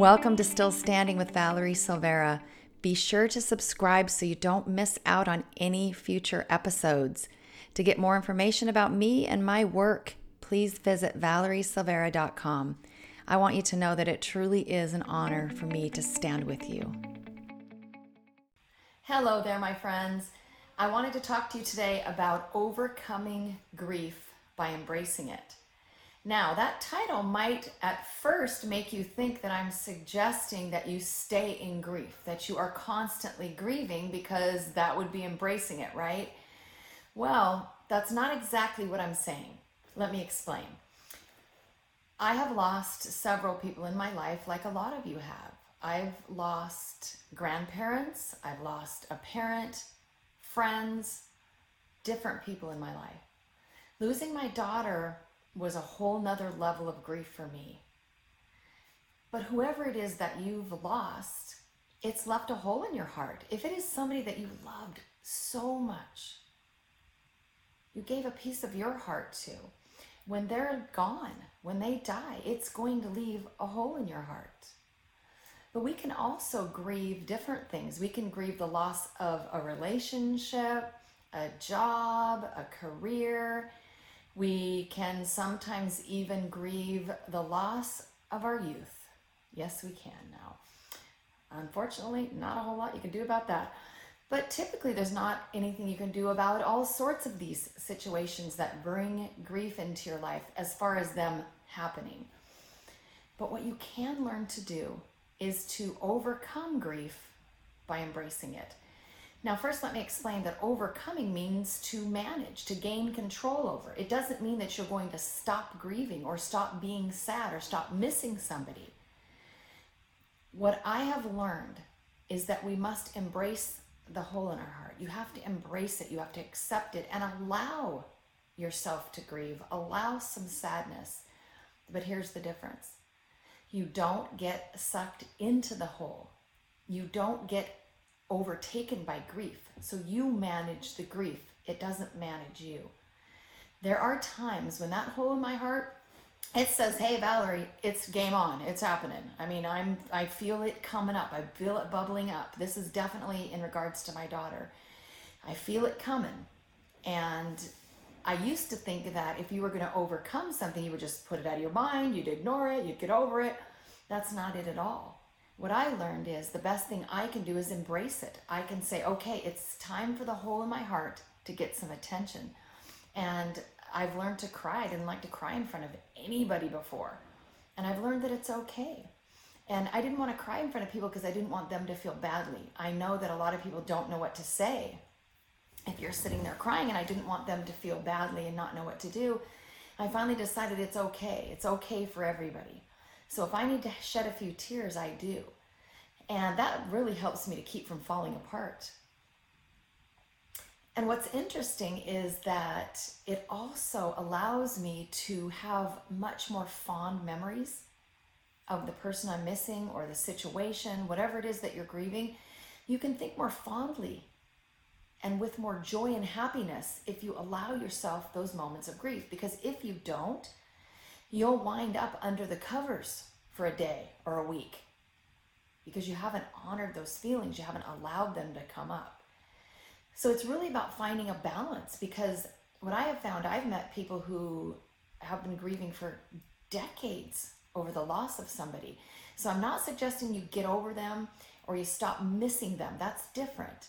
Welcome to Still Standing with Valerie Silveira. Be sure to subscribe so you don't miss out on any future episodes. To get more information about me and my work, please visit valeriesilveira.com. I want you to know that it truly is an honor for me to stand with you. Hello there, my friends. I wanted to talk to you today about overcoming grief by embracing it. Now, that title might at first make you think that I'm suggesting that you stay in grief, that you are constantly grieving because that would be embracing it, right? Well, that's not exactly what I'm saying. Let me explain. I have lost several people in my life, like a lot of you have. I've lost grandparents, I've lost a parent, friends, different people in my life. Losing my daughter was a whole nother level of grief for me. But whoever it is that you've lost, it's left a hole in your heart. If it is somebody that you loved so much, you gave a piece of your heart to, when they're gone, when they die, it's going to leave a hole in your heart. But we can also grieve different things. We can grieve the loss of a relationship, a job, a career, we can sometimes even grieve the loss of our youth. Yes, we can now. Unfortunately, not a whole lot you can do about that. But typically, there's not anything you can do about all sorts of these situations that bring grief into your life as far as them happening. But what you can learn to do is to overcome grief by embracing it. Now, first, let me explain that overcoming means to manage, to gain control over. It doesn't mean that you're going to stop grieving or stop being sad or stop missing somebody. What I have learned is that we must embrace the hole in our heart. You have to embrace it, you have to accept it, and allow yourself to grieve, allow some sadness. But here's the difference you don't get sucked into the hole, you don't get overtaken by grief. So you manage the grief, it doesn't manage you. There are times when that hole in my heart it says, "Hey Valerie, it's game on. It's happening." I mean, I'm I feel it coming up. I feel it bubbling up. This is definitely in regards to my daughter. I feel it coming. And I used to think that if you were going to overcome something, you would just put it out of your mind, you'd ignore it, you'd get over it. That's not it at all. What I learned is the best thing I can do is embrace it. I can say, okay, it's time for the hole in my heart to get some attention. And I've learned to cry. I didn't like to cry in front of anybody before. And I've learned that it's okay. And I didn't want to cry in front of people because I didn't want them to feel badly. I know that a lot of people don't know what to say. If you're sitting there crying and I didn't want them to feel badly and not know what to do, I finally decided it's okay. It's okay for everybody. So if I need to shed a few tears, I do. And that really helps me to keep from falling apart. And what's interesting is that it also allows me to have much more fond memories of the person I'm missing or the situation, whatever it is that you're grieving. You can think more fondly and with more joy and happiness if you allow yourself those moments of grief. Because if you don't, you'll wind up under the covers for a day or a week because you haven't honored those feelings, you haven't allowed them to come up. So it's really about finding a balance because what I have found, I've met people who have been grieving for decades over the loss of somebody. So I'm not suggesting you get over them or you stop missing them. That's different.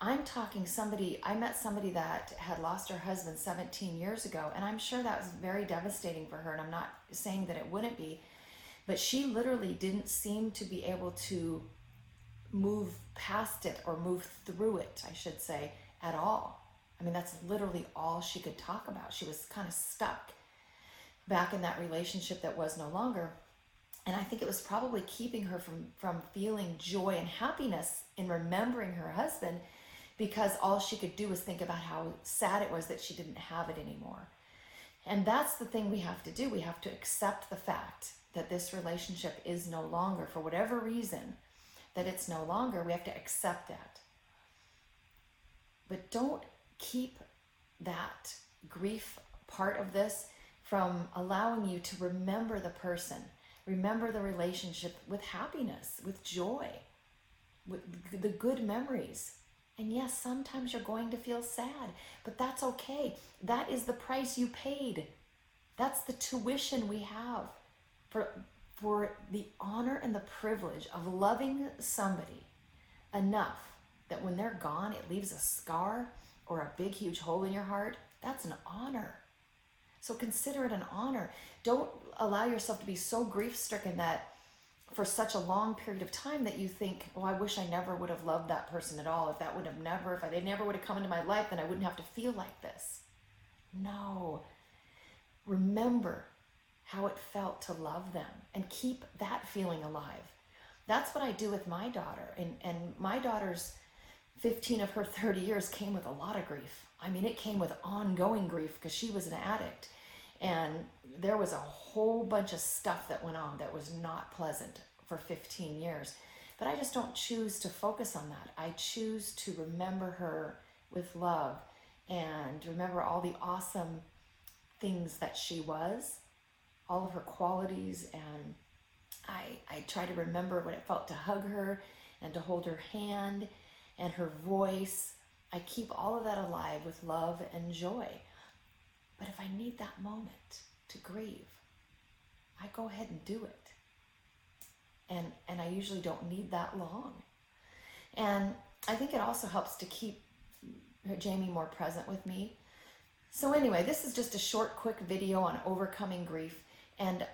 I'm talking somebody, I met somebody that had lost her husband 17 years ago, and I'm sure that was very devastating for her. And I'm not saying that it wouldn't be, but she literally didn't seem to be able to move past it or move through it, I should say, at all. I mean, that's literally all she could talk about. She was kind of stuck back in that relationship that was no longer. And I think it was probably keeping her from, from feeling joy and happiness in remembering her husband because all she could do was think about how sad it was that she didn't have it anymore. And that's the thing we have to do. We have to accept the fact that this relationship is no longer, for whatever reason, that it's no longer. We have to accept that. But don't keep that grief part of this from allowing you to remember the person. Remember the relationship with happiness, with joy, with the good memories. And yes, sometimes you're going to feel sad, but that's okay. That is the price you paid. That's the tuition we have for, for the honor and the privilege of loving somebody enough that when they're gone, it leaves a scar or a big, huge hole in your heart. That's an honor. So consider it an honor. Don't allow yourself to be so grief stricken that for such a long period of time that you think, oh, I wish I never would have loved that person at all. If that would have never, if they never would have come into my life, then I wouldn't have to feel like this. No. Remember how it felt to love them and keep that feeling alive. That's what I do with my daughter. And, and my daughter's 15 of her 30 years came with a lot of grief. I mean, it came with ongoing grief because she was an addict. And there was a whole bunch of stuff that went on that was not pleasant for 15 years. But I just don't choose to focus on that. I choose to remember her with love and remember all the awesome things that she was, all of her qualities. And I, I try to remember what it felt to hug her and to hold her hand and her voice. I keep all of that alive with love and joy. But if I need that moment to grieve, I go ahead and do it. And, and I usually don't need that long. And I think it also helps to keep Jamie more present with me. So, anyway, this is just a short, quick video on overcoming grief. And,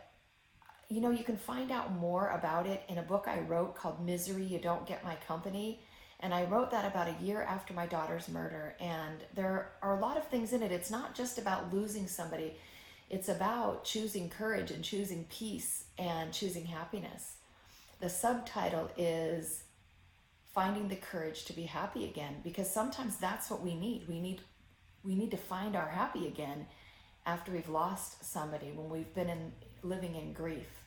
you know, you can find out more about it in a book I wrote called Misery You Don't Get My Company. And I wrote that about a year after my daughter's murder. And there are a lot of things in it. It's not just about losing somebody, it's about choosing courage and choosing peace and choosing happiness. The subtitle is Finding the Courage to Be Happy Again, because sometimes that's what we need. We need we need to find our happy again after we've lost somebody, when we've been in living in grief.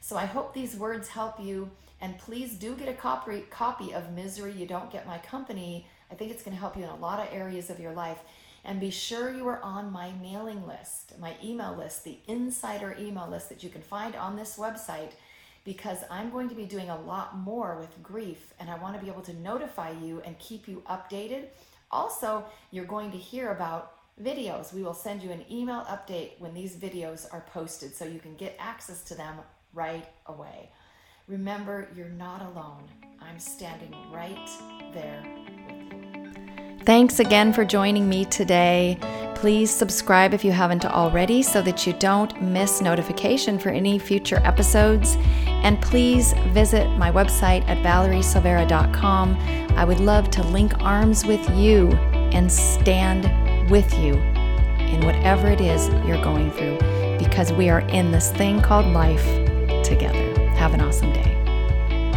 So I hope these words help you. And please do get a copy, copy of Misery You Don't Get My Company. I think it's going to help you in a lot of areas of your life. And be sure you are on my mailing list, my email list, the insider email list that you can find on this website, because I'm going to be doing a lot more with grief and I want to be able to notify you and keep you updated. Also, you're going to hear about videos. We will send you an email update when these videos are posted so you can get access to them right away. Remember, you're not alone. I'm standing right there with you. Thanks again for joining me today. Please subscribe if you haven't already so that you don't miss notification for any future episodes. And please visit my website at valeriesilveira.com. I would love to link arms with you and stand with you in whatever it is you're going through because we are in this thing called life together. Have an awesome day.